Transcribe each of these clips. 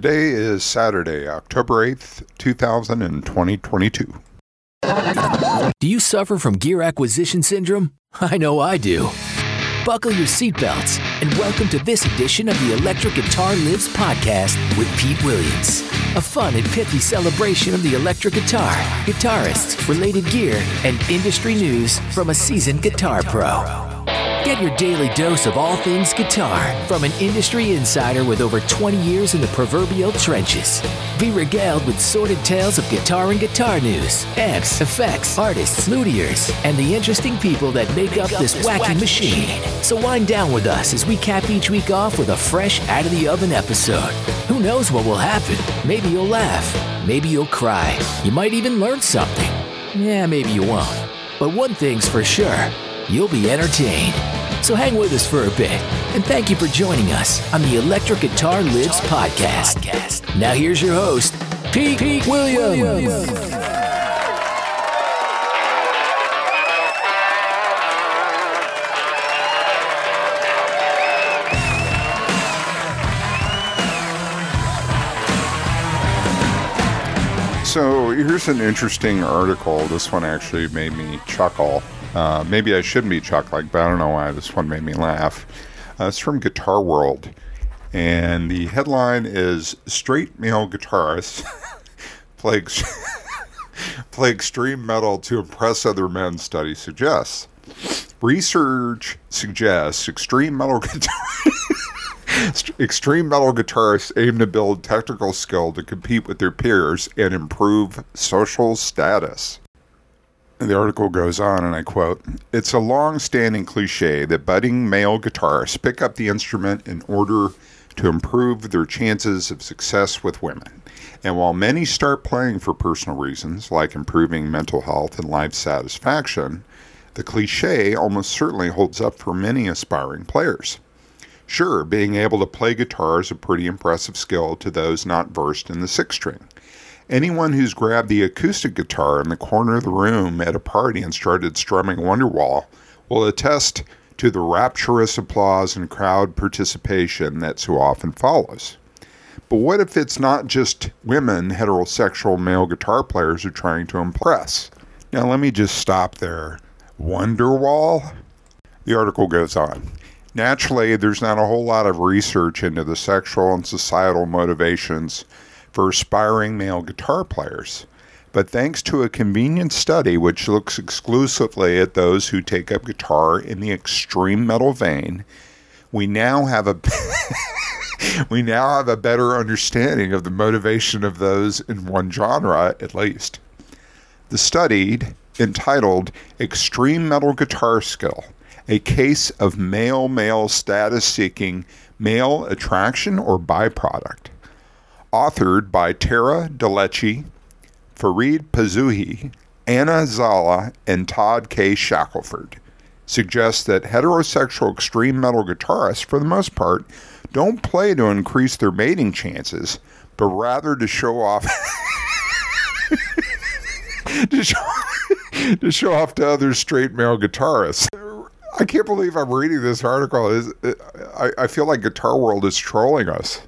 Today is Saturday, October 8th, 2022. Do you suffer from gear acquisition syndrome? I know I do. Buckle your seatbelts and welcome to this edition of the Electric Guitar Lives podcast with Pete Williams. A fun and pithy celebration of the electric guitar, guitarists, related gear, and industry news from a seasoned guitar pro. Get your daily dose of all things guitar from an industry insider with over 20 years in the proverbial trenches. Be regaled with sordid tales of guitar and guitar news, amps, effects, artists, luthiers, and the interesting people that make up this wacky machine. So wind down with us as we cap each week off with a fresh, out of the oven episode. Who knows what will happen? Maybe you'll laugh. Maybe you'll cry. You might even learn something. Yeah, maybe you won't. But one thing's for sure you'll be entertained. So hang with us for a bit, and thank you for joining us on the Electric Guitar Lives podcast. Now here's your host, Pete, Pete Williams. So here's an interesting article. This one actually made me chuckle. Uh, maybe I shouldn't be chuckling, but I don't know why. This one made me laugh. Uh, it's from Guitar World. And the headline is Straight Male Guitarists play, play extreme metal to impress other men, study suggests. Research suggests extreme metal guitarists. Extreme metal guitarists aim to build technical skill to compete with their peers and improve social status. The article goes on, and I quote It's a long standing cliche that budding male guitarists pick up the instrument in order to improve their chances of success with women. And while many start playing for personal reasons, like improving mental health and life satisfaction, the cliche almost certainly holds up for many aspiring players. Sure, being able to play guitar is a pretty impressive skill to those not versed in the six string. Anyone who's grabbed the acoustic guitar in the corner of the room at a party and started strumming Wonderwall will attest to the rapturous applause and crowd participation that so often follows. But what if it's not just women, heterosexual male guitar players are trying to impress? Now, let me just stop there. Wonderwall? The article goes on. Naturally, there's not a whole lot of research into the sexual and societal motivations for aspiring male guitar players. But thanks to a convenient study which looks exclusively at those who take up guitar in the extreme metal vein, we now have a we now have a better understanding of the motivation of those in one genre at least. The study, entitled Extreme Metal Guitar Skill a case of male male status seeking male attraction or byproduct. Authored by Tara DeLecce, Farid Pazhoohi, Anna Szala, and Todd K. Shackelford. Suggests that heterosexual extreme metal guitarists, for the most part, don't play to increase their mating chances, but rather to show off. to, show, to show off to other straight male guitarists. I can't believe I'm reading this article. I, I feel like Guitar World is trolling us.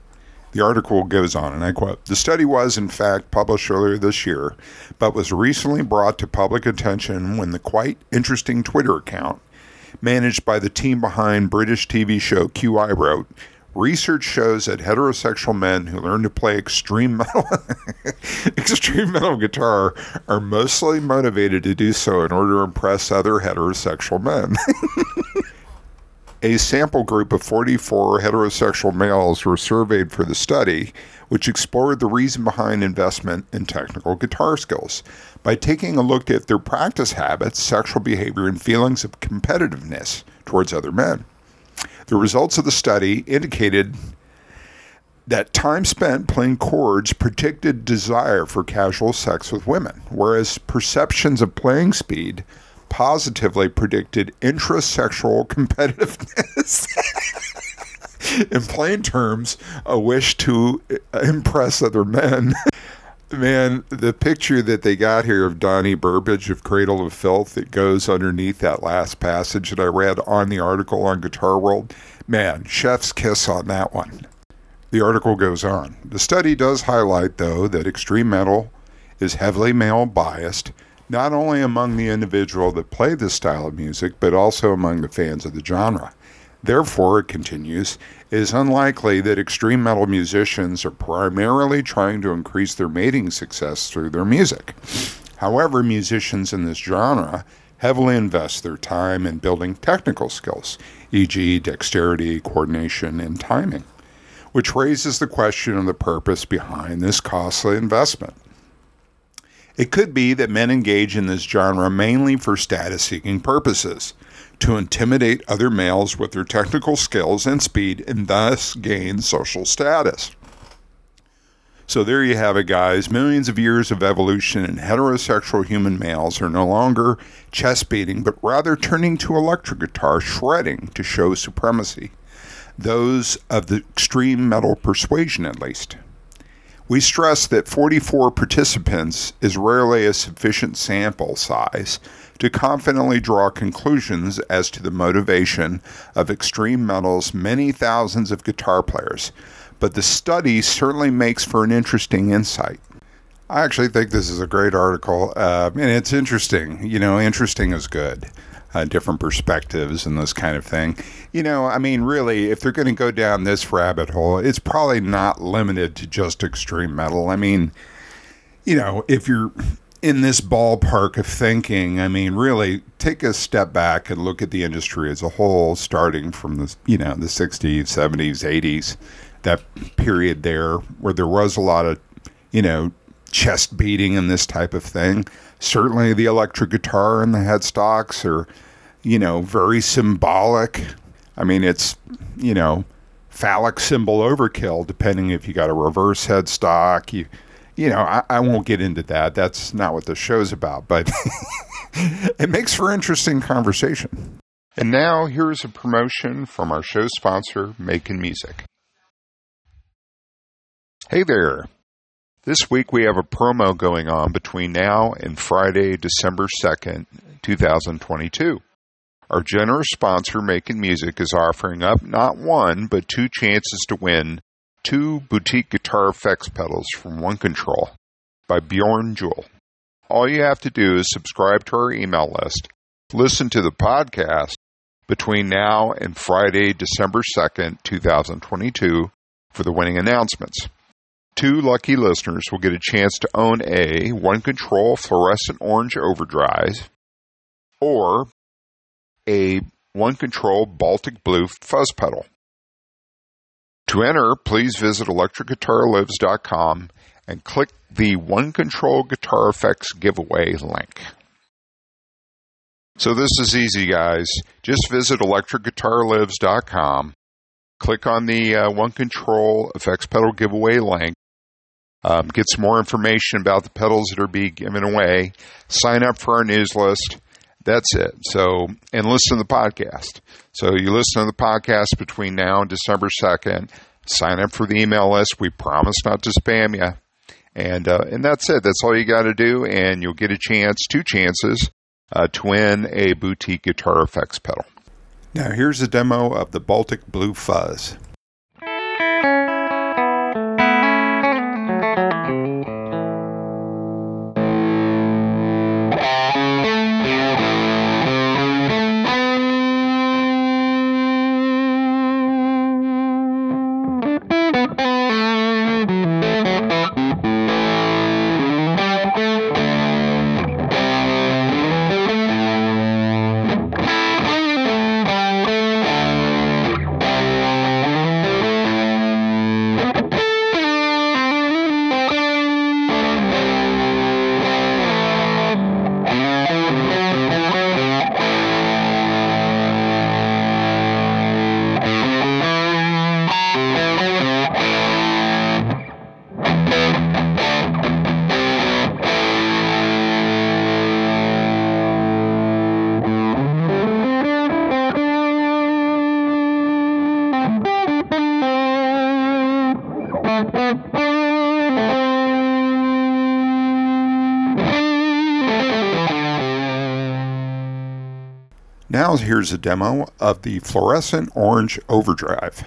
The article goes on, and I quote The study was, in fact, published earlier this year, but was recently brought to public attention when the quite interesting Twitter account, managed by the team behind British TV show QI, wrote Research shows that heterosexual men who learn to play extreme metal, extreme metal guitar are mostly motivated to do so in order to impress other heterosexual men. a sample group of 44 heterosexual males were surveyed for the study, which explored the reason behind investment in technical guitar skills by taking a look at their practice habits, sexual behavior, and feelings of competitiveness towards other men. The results of the study indicated that time spent playing chords predicted desire for casual sex with women, whereas perceptions of playing speed positively predicted intrasexual competitiveness. In plain terms, a wish to uh, impress other men. Man, the picture that they got here of Donny Burbage of Cradle of Filth that goes underneath that last passage that I read on the article on Guitar World, man, chef's kiss on that one. The article goes on. The study does highlight, though, that extreme metal is heavily male biased, not only among the individual that play this style of music, but also among the fans of the genre. Therefore, it continues, it is unlikely that extreme metal musicians are primarily trying to increase their mating success through their music. However, musicians in this genre heavily invest their time in building technical skills, e.g., dexterity, coordination, and timing, which raises the question of the purpose behind this costly investment. It could be that men engage in this genre mainly for status seeking purposes to intimidate other males with their technical skills and speed and thus gain social status. So there you have it, guys. Millions of years of evolution and heterosexual human males are no longer chest beating, but rather turning to electric guitar shredding to show supremacy. Those of the extreme metal persuasion, at least. We stress that 44 participants is rarely a sufficient sample size to confidently draw conclusions as to the motivation of extreme metal's many thousands of guitar players, but the study certainly makes for an interesting insight. I actually think this is a great article, uh, and it's interesting. You know, interesting is good. Uh, different perspectives and this kind of thing. You know, I mean, really, if they're going to go down this rabbit hole, it's probably not limited to just extreme metal. I mean, you know, if you're in this ballpark of thinking, I mean, really take a step back and look at the industry as a whole, starting from the you know the '60s, '70s, '80s, that period there where there was a lot of you know chest beating and this type of thing. Certainly, the electric guitar and the headstocks are you know very symbolic. I mean, it's you know phallic symbol overkill, depending if you got a reverse headstock, you you know, I, I won't get into that. That's not what the show's about, but it makes for interesting conversation. And now here's a promotion from our show sponsor, Making Music. Hey there. This week we have a promo going on between now and Friday, December 2nd, 2022. Our generous sponsor, Making Music, is offering up not one, but two chances to win two boutique guitar effects pedals from One Control by Björn Juhl. All you have to do is subscribe to our email list, listen to the podcast between now and Friday, December 2nd, 2022 for the winning announcements. Two lucky listeners will get a chance to own a One Control fluorescent orange overdrive or a One Control Baltic Blue fuzz pedal. To enter, please visit electricguitarlives.com and click the One Control Guitar Effects giveaway link. So this is easy, guys. Just visit electricguitarlives.com, click on the uh, One Control Effects Pedal giveaway link, um, get some more information about the pedals that are being given away, sign up for our news list. That's it. So, and listen to the podcast. So you listen to the podcast between now and December 2nd. Sign up for the email list. We promise not to spam you. And, uh, and that's it. That's all you got to do. And you'll get a chance, two chances, uh, to win a boutique guitar effects pedal. Now, here's a demo of the Baltic Blue Fuzz. Now here's a demo of the fluorescent orange overdrive.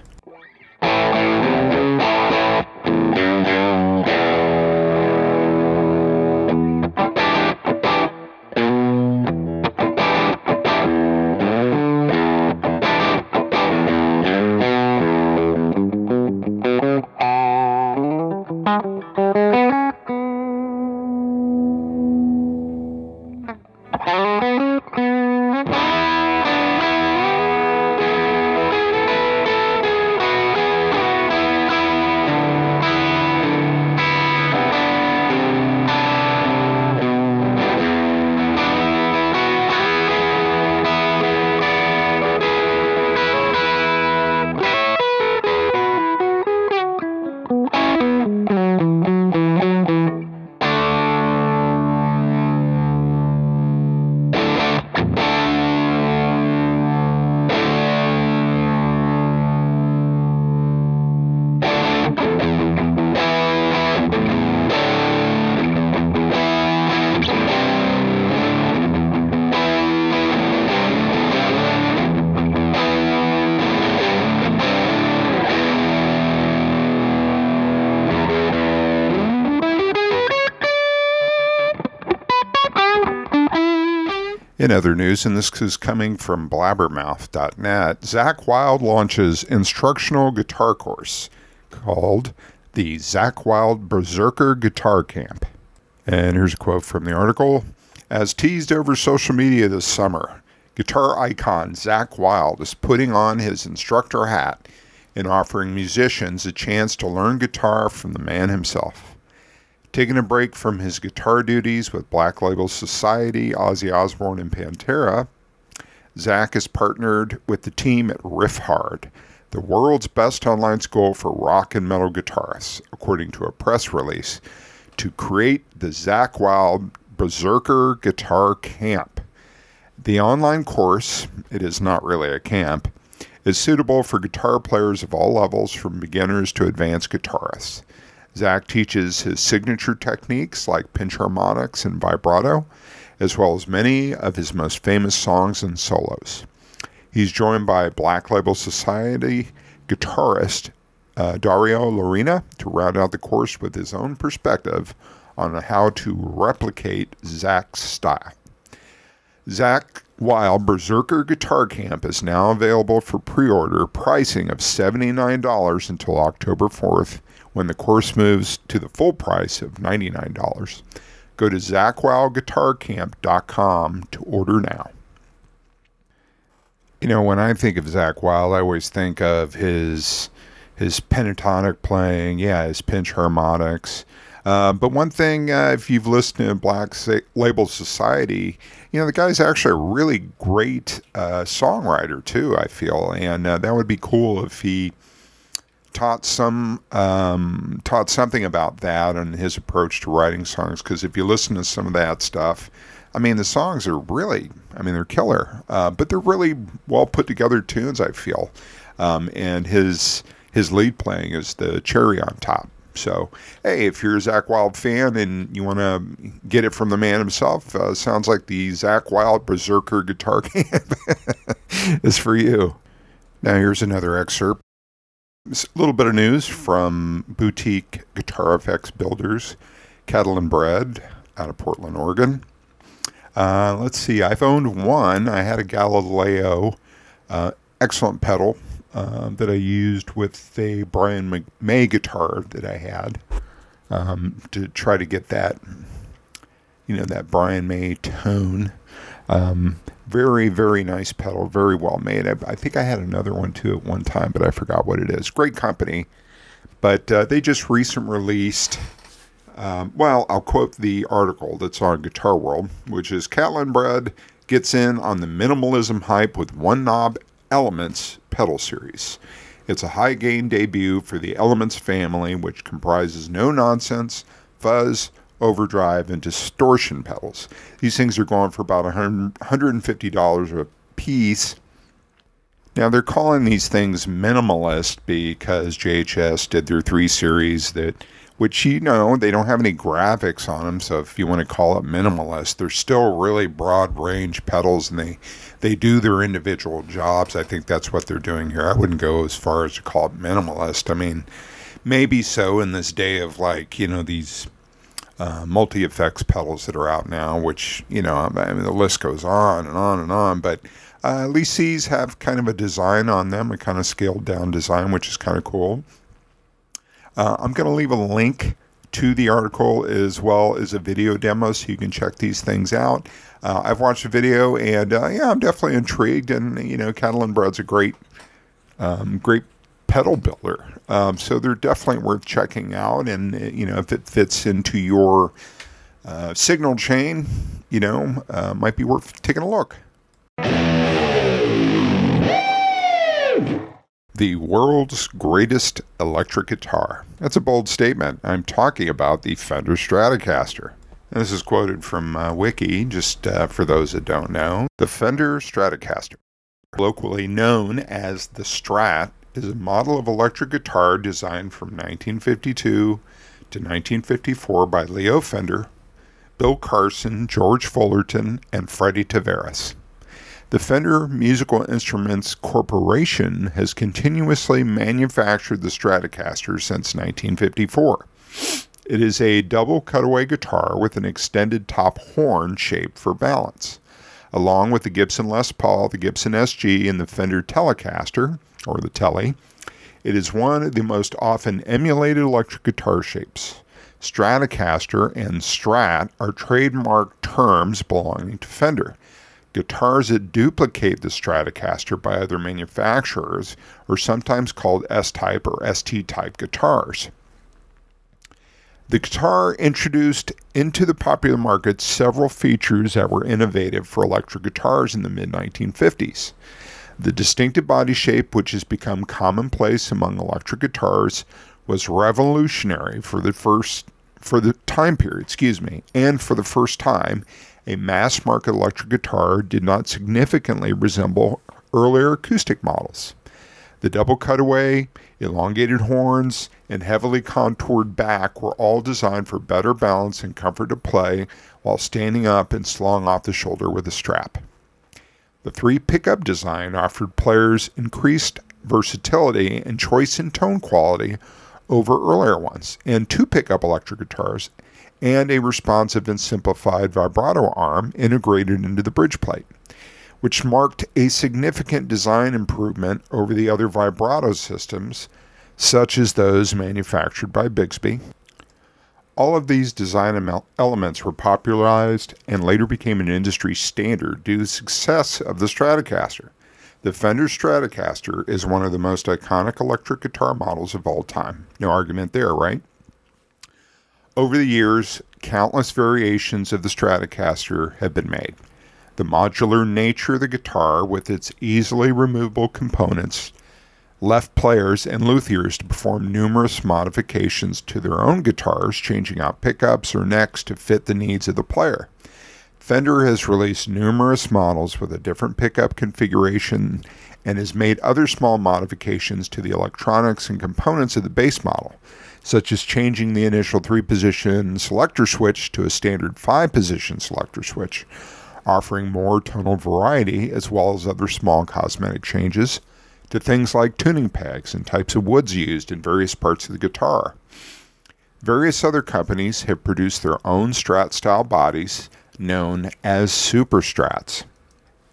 Other news, and this is coming from blabbermouth.net, Zakk Wylde launches instructional guitar course called the Zakk Wylde Berserker Guitar Camp. And here's a quote from the article. As teased over social media this summer, guitar icon Zakk Wylde is putting on his instructor hat and offering musicians a chance to learn guitar from the man himself. Taking a break from his guitar duties with Black Label Society, Ozzy Osbourne, and Pantera, Zakk has partnered with the team at Riffhard, the world's best online school for rock and metal guitarists, according to a press release, to create the Zakk Wylde Berserker Guitar Camp. The online course, it is not really a camp, is suitable for guitar players of all levels, from beginners to advanced guitarists. Zakk teaches his signature techniques like pinch harmonics and vibrato, as well as many of his most famous songs and solos. He's joined by Black Label Society guitarist uh, Dario Lorina to round out the course with his own perspective on how to replicate Zakk's style. Zakk Wylde Berserker Guitar Camp is now available for pre order, pricing of $79 until October 4th, when the course moves to the full price of $99. Go to ZakkWyldeGuitarCamp.com to order now. You know, when I think of Zakk Wylde, I always think of his his pentatonic playing, yeah, his pinch harmonics. Uh, but one thing, uh, if you've listened to Black Label Society, you know the guy's actually a really great uh, songwriter too. I feel, and uh, that would be cool if he taught some um, taught something about that and his approach to writing songs. Because if you listen to some of that stuff, I mean, the songs are really, I mean, they're killer, uh, but they're really well put together tunes. I feel, um, and his his lead playing is the cherry on top. So, hey, if you're a Zakk Wylde fan and you want to get it from the man himself, uh, sounds like the Zakk Wylde Berserker Guitar Camp is for you. Now, here's another excerpt. A little bit of news from boutique guitar effects builders, Catalinbread out of Portland, Oregon. Uh, let's see, I've owned one. I had a Galileo, uh, excellent pedal uh, that I used with a Brian May guitar that I had um, to try to get that, you know, that Brian May tone. Um, very, very nice pedal, very well made. I, I, think I had another one too at one time, but I forgot what it is. Great company, but uh, they just recent released. Um, well, I'll quote the article that's on Guitar World, which is Catalinbread gets in on the minimalism hype with one knob Elements pedal series. It's a high gain debut for the Elements family, which comprises no nonsense, fuzz, overdrive, and distortion pedals. These things are going for about $150 a piece. Now, they're calling these things minimalist because JHS did their three series that which you know they don't have any graphics on them so if you want to call it minimalist they're still really broad range pedals and they they do their individual jobs i think that's what they're doing here i wouldn't go as far as to call it minimalist i mean maybe so in this day of like you know these uh, multi effects pedals that are out now which you know i mean the list goes on and on and on but uh, these have kind of a design on them a kind of scaled down design which is kind of cool uh, I'm going to leave a link to the article as well as a video demo so you can check these things out. Uh, I've watched the video and uh, yeah, I'm definitely intrigued. And you know, and Bread's a great, um, great pedal builder. Um, so they're definitely worth checking out. And uh, you know, if it fits into your uh, signal chain, you know, uh, might be worth taking a look. the world's greatest electric guitar. That's a bold statement. I'm talking about the Fender Stratocaster. this is quoted from uh, Wiki, just uh, for those that don't know. The Fender Stratocaster, locally known as the Strat, is a model of electric guitar designed from 1952 to 1954 by Leo Fender, Bill Carson, George Fullerton, and Freddie Tavares. The Fender Musical Instruments Corporation has continuously manufactured the Stratocaster since 1954. It is a double cutaway guitar with an extended top horn shape for balance. Along with the Gibson Les Paul, the Gibson SG, and the Fender Telecaster, or the Tele. It is one of the most often emulated electric guitar shapes. Stratocaster and Strat are trademark terms belonging to Fender. Guitars that duplicate the Stratocaster by other manufacturers are sometimes called S type or ST type guitars. The guitar introduced into the popular market several features that were innovative for electric guitars in the mid 1950s. The distinctive body shape, which has become commonplace among electric guitars, was revolutionary for the first for the time period, excuse me, and for the first time, a mass market electric guitar did not significantly resemble earlier acoustic models. The double cutaway, elongated horns, and heavily contoured back were all designed for better balance and comfort to play while standing up and slung off the shoulder with a strap. The three pickup design offered players increased versatility and choice in tone quality over earlier ones, and two pickup electric guitars, and a responsive and simplified vibrato arm integrated into the bridge plate which marked a significant design improvement over the other vibrato systems, such as those manufactured by Bigsby. All of these design elements were popularized and later became an industry standard due to the success of the Stratocaster. The Fender Stratocaster is one of the most iconic electric guitar models of all time. No argument there, right? Over the years, countless variations of the Stratocaster have been made. The modular nature of the guitar, with its easily removable components, left players and luthiers to perform numerous modifications to their own guitars, changing out pickups or necks to fit the needs of the player. Fender has released numerous models with a different pickup configuration and has made other small modifications to the electronics and components of the base model, such as changing the initial three position selector switch to a standard five position selector switch offering more tonal variety as well as other small cosmetic changes to things like tuning pegs and types of woods used in various parts of the guitar. Various other companies have produced their own Strat style bodies known as Super Strats.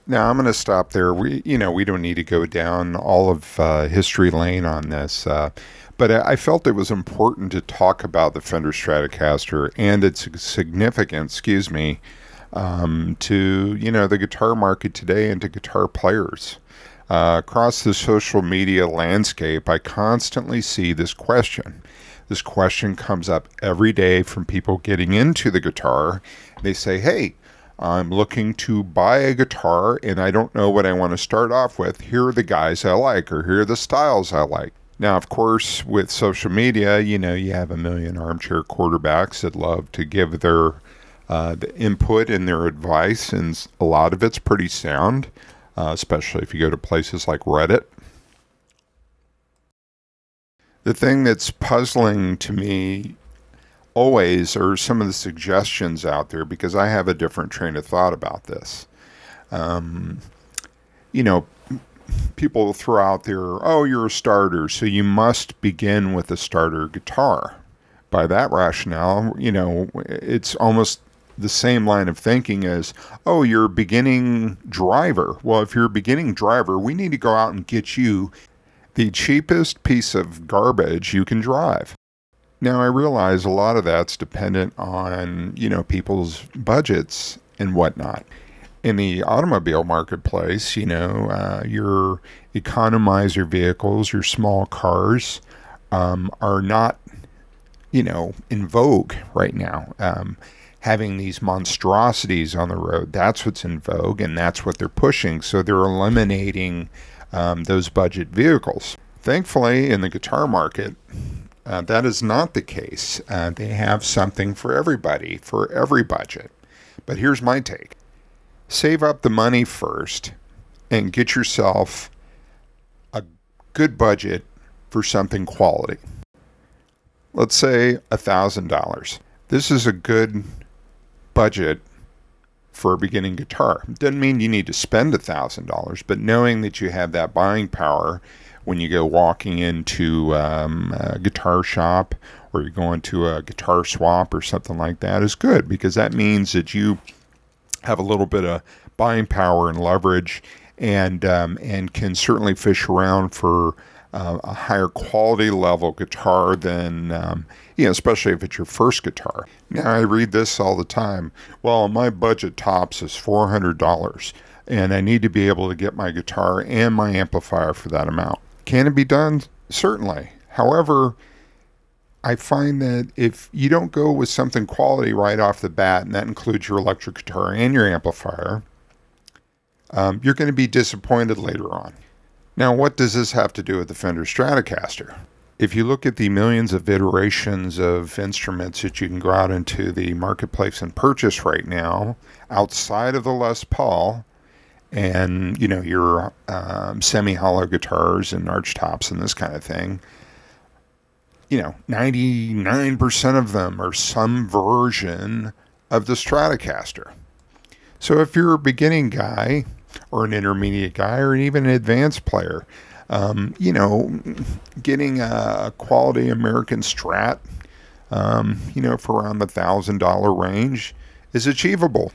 Now I'm going to stop there. We, you know, we don't need to go down all of uh, history lane on this, uh, but I felt it was important to talk about the Fender Stratocaster and its significance. Excuse me, um, to you know the guitar market today and to guitar players. Uh, across the social media landscape, I constantly see this question. This question comes up every day from people getting into the guitar. They say, Hey, I'm looking to buy a guitar and I don't know what I want to start off with. Here are the guys I like, or here are the styles I like. Now, of course, with social media, you know, you have a million armchair quarterbacks that love to give their uh, the input and their advice, and a lot of it's pretty sound, uh, especially if you go to places like Reddit. The thing that's puzzling to me always are some of the suggestions out there because I have a different train of thought about this. Um, you know, people throw out there, oh, you're a starter, so you must begin with a starter guitar. By that rationale, you know, it's almost the same line of thinking as, oh, you're a beginning driver. Well, if you're a beginning driver, we need to go out and get you the cheapest piece of garbage you can drive. Now, I realize a lot of that's dependent on, you know, people's budgets and whatnot. In the automobile marketplace, you know, uh, your economizer vehicles, your small cars, um, are not, you know, in vogue right now. Um, having these monstrosities on the road. That's what's in vogue, and that's what they're pushing. So they're eliminating um, those budget vehicles. Thankfully, in the guitar market, uh, that is not the case. Uh, they have something for everybody, for every budget. But here's my take save up the money first and get yourself a good budget for something quality. Let's say $1,000. This is a good budget for a beginning guitar. Doesn't mean you need to spend a thousand dollars, but knowing that you have that buying power when you go walking into um, a guitar shop or you're going to a guitar swap or something like that is good because that means that you have a little bit of buying power and leverage, and um, and can certainly fish around for uh, a higher quality level guitar than um, you know, especially if it's your first guitar. Now I read this all the time. Well, my budget tops is four hundred dollars, and I need to be able to get my guitar and my amplifier for that amount. Can it be done? Certainly. However, I find that if you don't go with something quality right off the bat, and that includes your electric guitar and your amplifier, um, you're going to be disappointed later on. Now, what does this have to do with the Fender Stratocaster? If you look at the millions of iterations of instruments that you can go out into the marketplace and purchase right now, outside of the Les Paul, and you know your um, semi-hollow guitars and arch tops and this kind of thing, you know, 99% of them are some version of the Stratocaster. So if you're a beginning guy or an intermediate guy or even an advanced player, um, you know, getting a quality American Strat, um, you know, for around the thousand dollar range is achievable.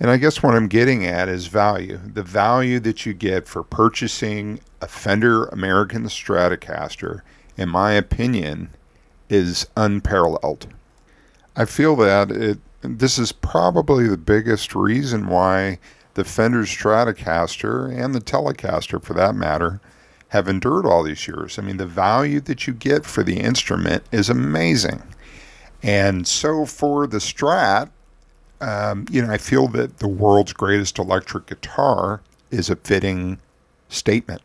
And I guess what I'm getting at is value. The value that you get for purchasing a Fender American Stratocaster in my opinion, is unparalleled. I feel that it this is probably the biggest reason why the Fender Stratocaster and the Telecaster, for that matter, have endured all these years. I mean, the value that you get for the instrument is amazing. And so for the Strat, um, you know, I feel that the world's greatest electric guitar is a fitting statement.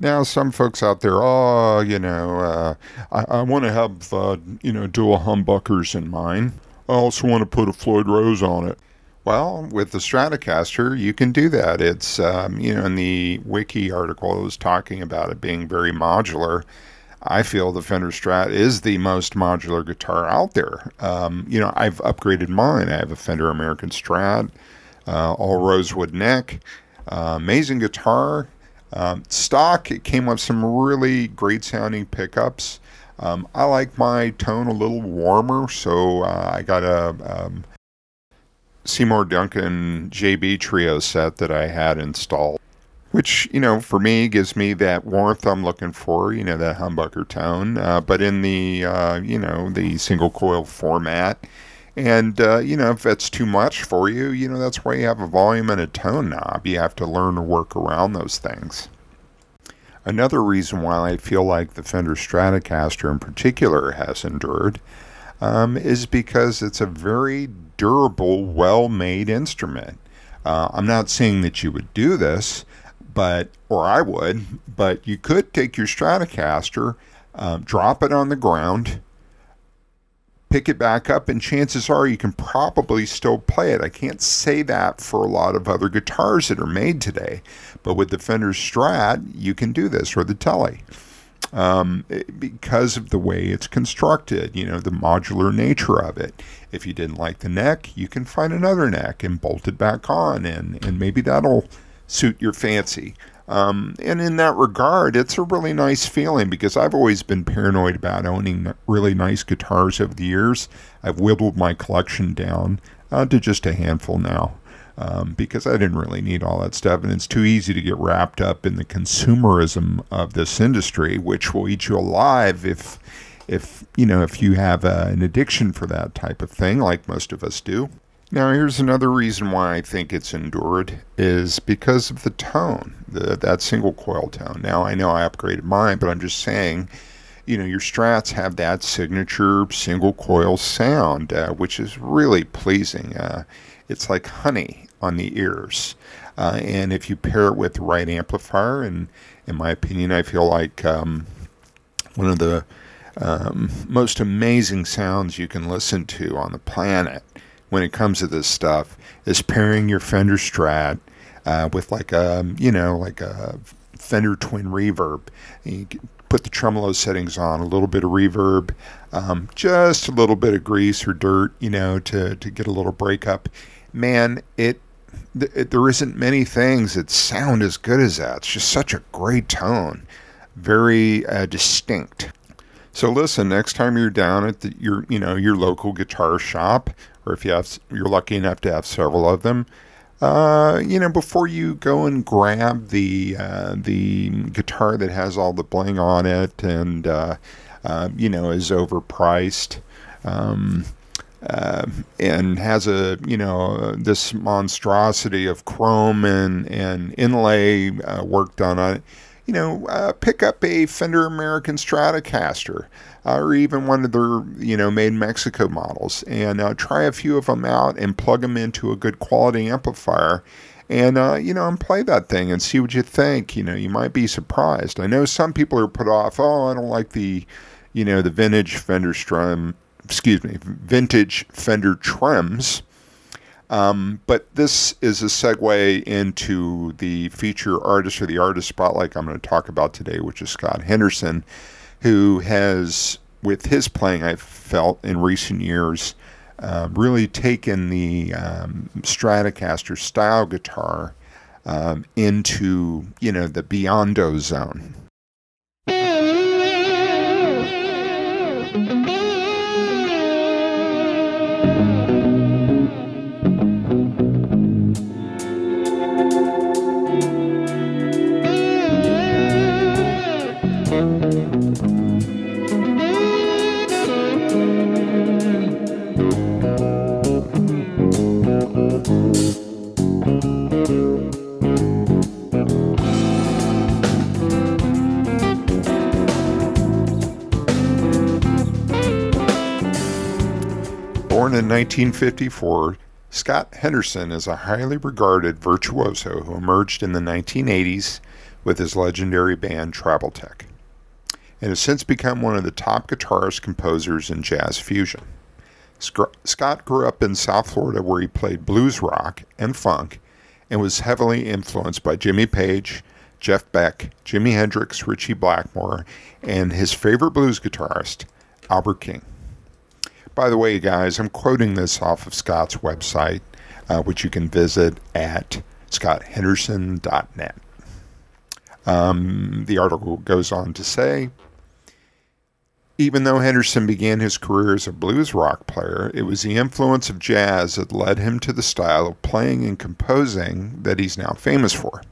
Now, some folks out there, oh, you know, uh, I, I want to have, uh, you know, dual humbuckers in mine. I also want to put a Floyd Rose on it. Well, with the Stratocaster, you can do that. It's, um, you know, in the wiki article, it was talking about it being very modular. I feel the Fender Strat is the most modular guitar out there. Um, you know, I've upgraded mine. I have a Fender American Strat, uh, all rosewood neck, uh, amazing guitar. Um, stock, it came with some really great sounding pickups. Um, I like my tone a little warmer, so uh, I got a um, Seymour Duncan JB Trio set that I had installed, which, you know, for me gives me that warmth I'm looking for, you know, that humbucker tone, uh, but in the, uh, you know, the single coil format. And, uh, you know, if that's too much for you, you know, that's why you have a volume and a tone knob. You have to learn to work around those things. Another reason why I feel like the Fender Stratocaster in particular has endured um, is because it's a very durable, well made instrument. Uh, I'm not saying that you would do this, but, or I would, but you could take your Stratocaster, um, drop it on the ground, pick it back up, and chances are you can probably still play it. I can't say that for a lot of other guitars that are made today, but with the Fender Strat, you can do this, or the Tele. Um, because of the way it's constructed, you know, the modular nature of it. If you didn't like the neck, you can find another neck and bolt it back on, and, and maybe that'll suit your fancy. Um, and in that regard, it's a really nice feeling because I've always been paranoid about owning really nice guitars over the years. I've whittled my collection down uh, to just a handful now um, because I didn't really need all that stuff. And it's too easy to get wrapped up in the consumerism of this industry, which will eat you alive if. If you know, if you have uh, an addiction for that type of thing, like most of us do, now, here's another reason why I think it's endured is because of the tone, the, that single coil tone. Now, I know I upgraded mine, but I'm just saying, you know, your strats have that signature single coil sound, uh, which is really pleasing. Uh, it's like honey on the ears. Uh, and if you pair it with the right amplifier, and in my opinion, I feel like um, one of the um, most amazing sounds you can listen to on the planet when it comes to this stuff is pairing your Fender Strat uh, with like a you know like a Fender Twin Reverb. Put the tremolo settings on, a little bit of reverb, um, just a little bit of grease or dirt, you know, to to get a little breakup. Man, it, it there isn't many things that sound as good as that. It's just such a great tone, very uh, distinct. So listen, next time you're down at the, your you know your local guitar shop or if you have, you're lucky enough to have several of them, uh, you know, before you go and grab the uh, the guitar that has all the bling on it and uh, uh you know is overpriced. Um, uh, and has a you know this monstrosity of chrome and and inlay work done on it. You know, pick up a Fender American Stratocaster or even one of their you know made Mexico models and uh, try a few of them out and plug them into a good quality amplifier. And uh, you know, and play that thing and see what you think. You know, you might be surprised. I know some people are put off. Oh, I don't like the, you know, the vintage Fender Strum excuse me, vintage Fender trims. Um, but this is a segue into the feature artist or the artist spotlight I'm going to talk about today, which is Scott Henderson, who has, with his playing, I've felt in recent years, uh, really taken the um, Stratocaster style guitar um, into, you know, the Beyond zone. 1954, Scott Henderson is a highly regarded virtuoso who emerged in the 1980s with his legendary band Tribal Tech and has since become one of the top guitarist composers in jazz fusion. Scott grew up in South Florida where he played blues rock and funk and was heavily influenced by Jimmy Page, Jeff Beck, Jimi Hendrix, Ritchie Blackmore, and his favorite blues guitarist, Albert King. By the way, guys, I'm quoting this off of Scott's website, uh, which you can visit at scotthenderson.net. Um, the article goes on to say even though Henderson began his career as a blues rock player, it was the influence of jazz that led him to the style of playing and composing that he's now famous for.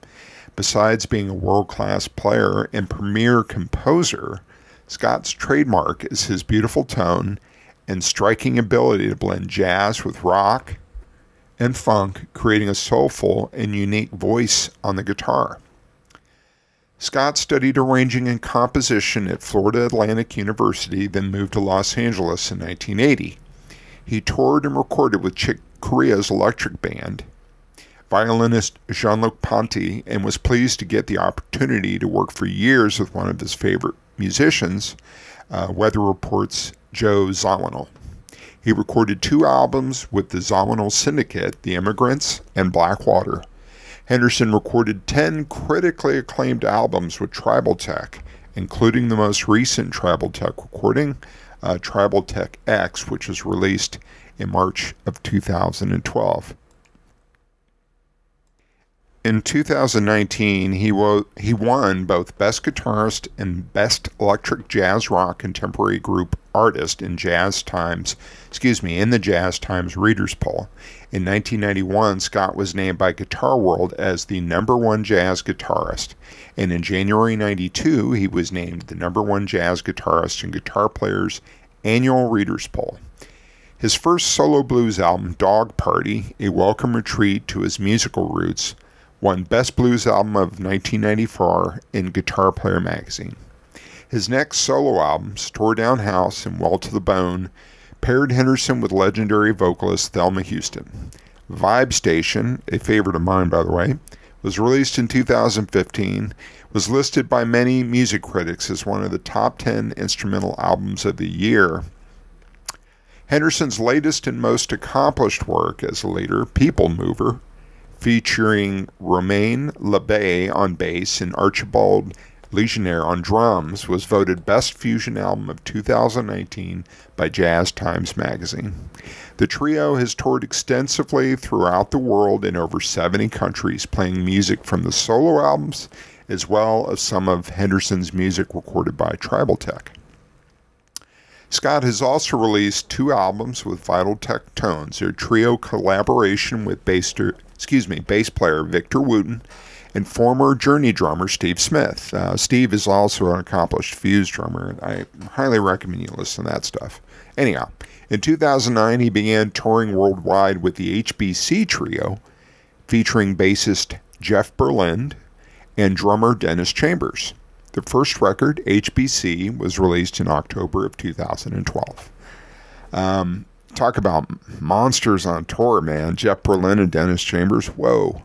Besides being a world class player and premier composer, Scott's trademark is his beautiful tone and striking ability to blend jazz with rock and funk, creating a soulful and unique voice on the guitar. Scott studied arranging and composition at Florida Atlantic University, then moved to Los Angeles in 1980. He toured and recorded with Chick Corea's electric band, violinist Jean Luc Ponty, and was pleased to get the opportunity to work for years with one of his favorite musicians, uh, Weather Report's Joe Zawinul. He recorded two albums with the Zawinul Syndicate, The Immigrants and Blackwater. Henderson recorded 10 critically acclaimed albums with Tribal Tech, including the most recent Tribal Tech recording, uh, Tribal Tech X, which was released in March of 2012. In 2019, he, wo- he won both Best Guitarist and Best Electric Jazz Rock Contemporary Group Artist in Jazz Times, excuse me, in the Jazz Times Readers Poll. In 1991, Scott was named by Guitar World as the number one jazz guitarist, and in January 92, he was named the number one jazz guitarist in Guitar Player's annual Readers Poll. His first solo blues album, Dog Party, a welcome retreat to his musical roots, won Best Blues Album of 1994 in Guitar Player magazine. His next solo albums, Tore Down House and Well to the Bone, paired Henderson with legendary vocalist Thelma Houston. Vibe Station, a favorite of mine by the way, was released in 2015, was listed by many music critics as one of the top 10 instrumental albums of the year. Henderson's latest and most accomplished work as a leader, People Mover, featuring Romain Labaye on bass and Archibald Ligonnière on drums, was voted Best Fusion Album of 2019 by Jazz Times Magazine. The trio has toured extensively throughout the world in over 70 countries, playing music from the solo albums as well as some of Henderson's music recorded by Tribal Tech. Scott has also released two albums with Vital Tech Tones, their trio collaboration with bass, excuse me, bass player Victor Wooten and former Journey drummer Steve Smith. Uh, Steve is also an accomplished Fuse drummer, and I highly recommend you listen to that stuff. Anyhow, in 2009, he began touring worldwide with the HBC Trio, featuring bassist Jeff Berlin and drummer Dennis Chambers. The first record, HBC, was released in October of 2012. Um, talk about monsters on tour, man. Jeff Berlin and Dennis Chambers. Whoa.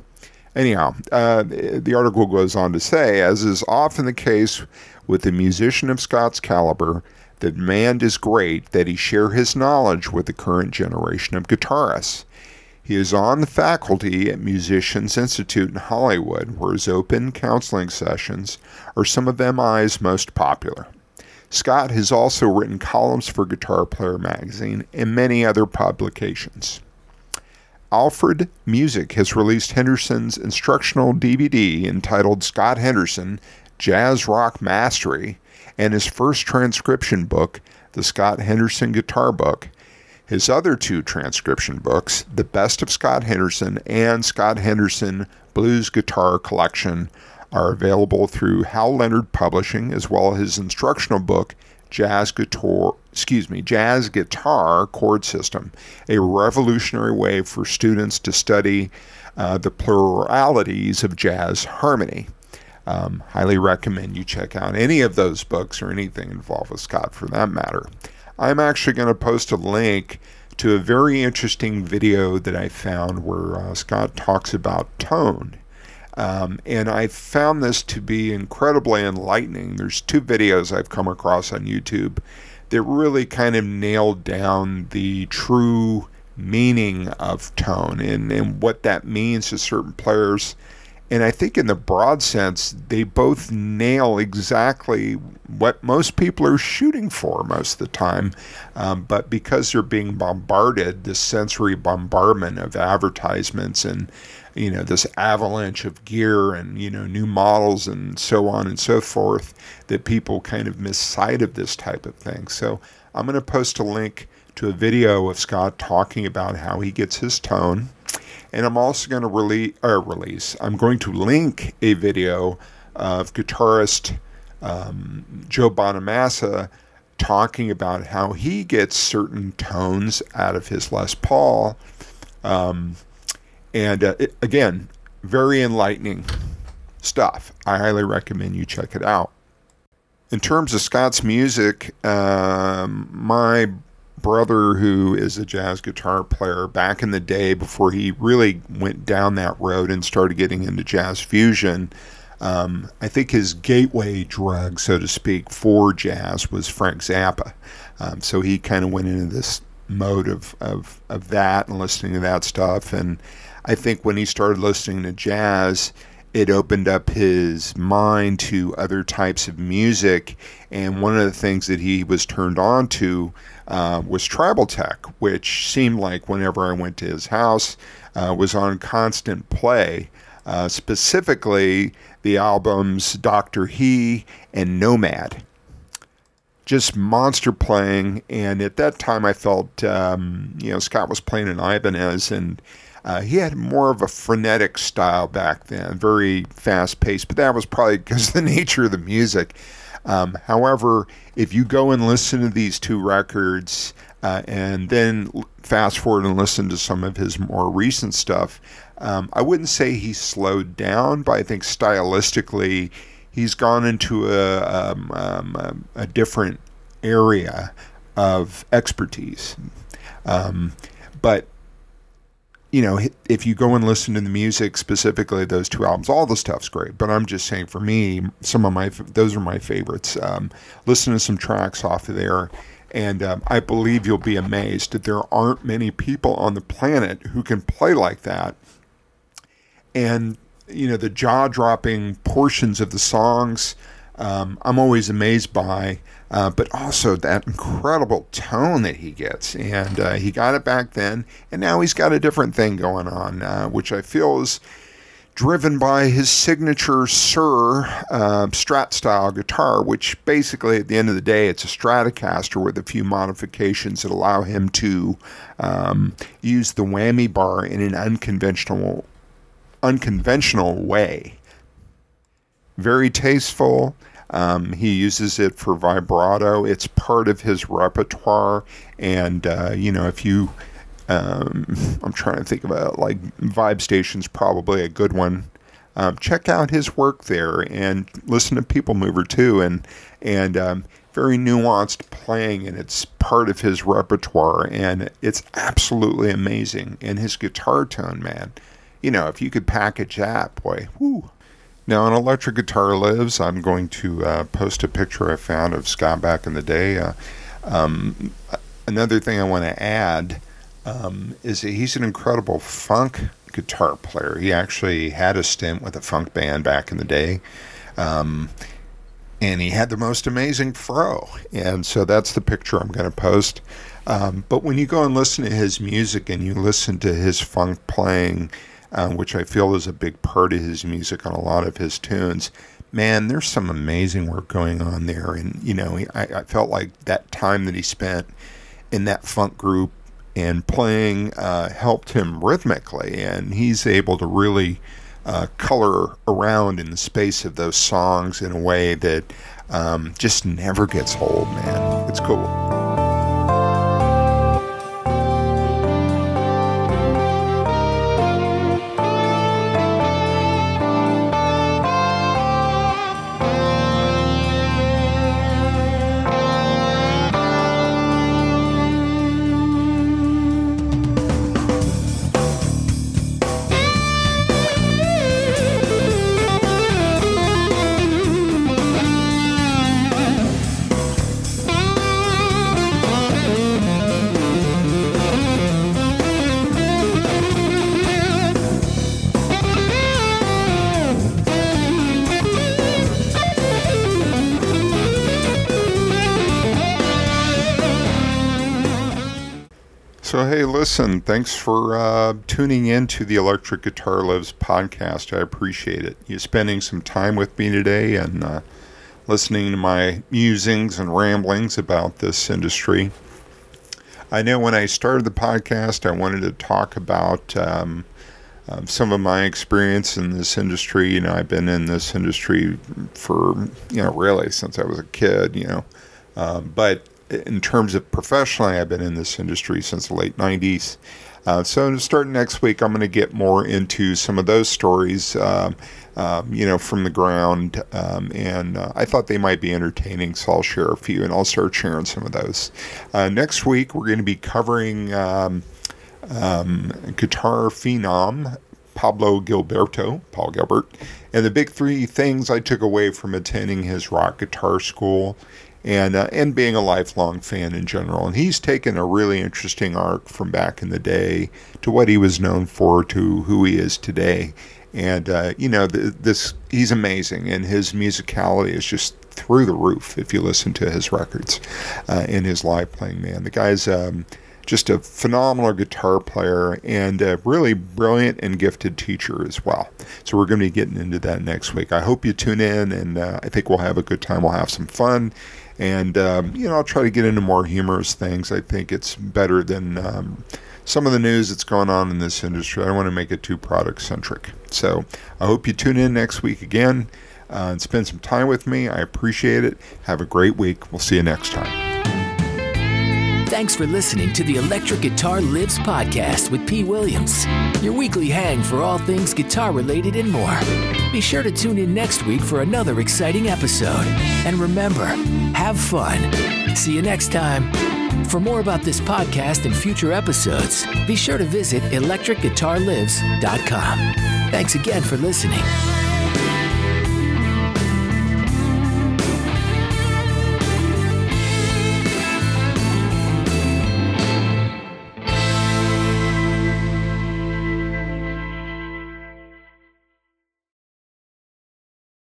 Anyhow, uh, the article goes on to say, as is often the case with a musician of Scott's caliber, the demand is great that he share his knowledge with the current generation of guitarists. He is on the faculty at Musicians Institute in Hollywood, where his open counseling sessions are some of MI's most popular. Scott has also written columns for Guitar Player magazine and many other publications. Alfred Music has released Henderson's instructional DVD entitled Scott Henderson Jazz Rock Mastery and his first transcription book, The Scott Henderson Guitar Book, his other two transcription books, The Best of Scott Henderson and Scott Henderson Blues Guitar Collection, are available through Hal Leonard Publishing, as well as his instructional book, Jazz Guitar, excuse me, Jazz Guitar Chord System, a revolutionary way for students to study uh, the pluralities of jazz harmony. Um, highly recommend you check out any of those books or anything involved with Scott for that matter. I'm actually going to post a link to a very interesting video that I found where uh, Scott talks about tone. Um, and I found this to be incredibly enlightening. There's two videos I've come across on YouTube that really kind of nailed down the true meaning of tone and, and what that means to certain players and I think, in the broad sense, they both nail exactly what most people are shooting for most of the time. Um, but because they're being bombarded, this sensory bombardment of advertisements and you know this avalanche of gear and you know new models and so on and so forth, that people kind of miss sight of this type of thing. So I'm going to post a link to a video of Scott talking about how he gets his tone and I'm also going to release, or release, I'm going to link a video of guitarist um, Joe Bonamassa talking about how he gets certain tones out of his Les Paul. Um, and uh, it, again, very enlightening stuff. I highly recommend you check it out. In terms of Scott's music, um, my brother, who is a jazz guitar player, back in the day before he really went down that road and started getting into jazz fusion, um, I think his gateway drug, so to speak, for jazz was Frank Zappa. Um, so he kind of went into this mode of, of, of that and listening to that stuff. And I think when he started listening to jazz, it opened up his mind to other types of music. And one of the things that he was turned on to uh, was Tribal Tech, which seemed like whenever I went to his house uh, was on constant play. Uh, specifically, the albums Doctor Hee and Nomad. Just monster playing, and at that time I felt, um, you know, Scott was playing in Ibanez, and uh, he had more of a frenetic style back then, very fast paced, but that was probably because of the nature of the music. Um, however, if you go and listen to these two records uh, and then fast forward and listen to some of his more recent stuff, um, I wouldn't say he's slowed down, but I think stylistically he's gone into a, um, um a different area of expertise. Um, but you know, if you go and listen to the music, specifically those two albums, all the stuff's great. But I'm just saying, for me, some of my those are my favorites. Um, listen to some tracks off of there, and um, I believe you'll be amazed that there aren't many people on the planet who can play like that. And you know, the jaw-dropping portions of the songs, um, I'm always amazed by uh, but also that incredible tone that he gets. And uh, he got it back then, and now he's got a different thing going on, uh, which I feel is driven by his signature Suhr uh, Strat style guitar, which basically at the end of the day, it's a Stratocaster with a few modifications that allow him to um, use the whammy bar in an unconventional, unconventional way. Very tasteful. Um, he uses it for vibrato. It's part of his repertoire, and uh, you know if you um, I'm trying to think it. Like Vibe Station's probably a good one. Um, check out his work there and listen to People Mover too, and and um, very nuanced playing, and it's part of his repertoire, and it's absolutely amazing. And his guitar tone, man, you know, if you could package that, boy, whoo. Now, on Electric Guitar Lives, I'm going to uh, post a picture I found of Scott back in the day. Uh, um, another thing I want to add um, is that he's an incredible funk guitar player. He actually had a stint with a funk band back in the day. Um, and he had the most amazing fro. And so that's the picture I'm going to post. Um, but when you go and listen to his music and you listen to his funk playing, uh, which I feel is a big part of his music on a lot of his tunes, man, there's some amazing work going on there. And, you know, I, I felt like that time that he spent in that funk group and playing uh, helped him rhythmically, and he's able to really uh, color around in the space of those songs in a way that um, just never gets old, man. It's cool. Listen, thanks for uh, tuning in to the Electric Guitar Lives podcast. I appreciate it. You spending some time with me today and uh, listening to my musings and ramblings about this industry. I know when I started the podcast, I wanted to talk about um, um, some of my experience in this industry. You know, I've been in this industry for, you know, really since I was a kid, you know. Um, but in terms of professionally, I've been in this industry since the late 90s. Uh, so starting next week, I'm going to get more into some of those stories, um, um, you know, from the ground. Um, and uh, I thought they might be entertaining, so I'll share a few and I'll start sharing some of those. Uh, next week, we're going to be covering um, um, guitar phenom Pablo Gilberto, Paul Gilbert, and the big three things I took away from attending his rock guitar school and uh, and being a lifelong fan in general. And he's taken a really interesting arc from back in the day to what he was known for to who he is today. And uh, you know, the, this he's amazing, and his musicality is just through the roof. If you listen to his records uh, and his live playing, man, the guy's. Um, just a phenomenal guitar player and a really brilliant and gifted teacher as well. So we're going to be getting into that next week. I hope you tune in, and uh, I think we'll have a good time. We'll have some fun, and um, you know I'll try to get into more humorous things. I think it's better than um, some of the news that's going on in this industry. I don't want to make it too product centric. So I hope you tune in next week again uh, and spend some time with me. I appreciate it. Have a great week. We'll see you next time. Thanks for listening to the Electric Guitar Lives podcast with P. Williams, your weekly hang for all things guitar related and more. Be sure to tune in next week for another exciting episode. And remember, have fun. See you next time. For more about this podcast and future episodes, be sure to visit electricguitarlives.com. Thanks again for listening.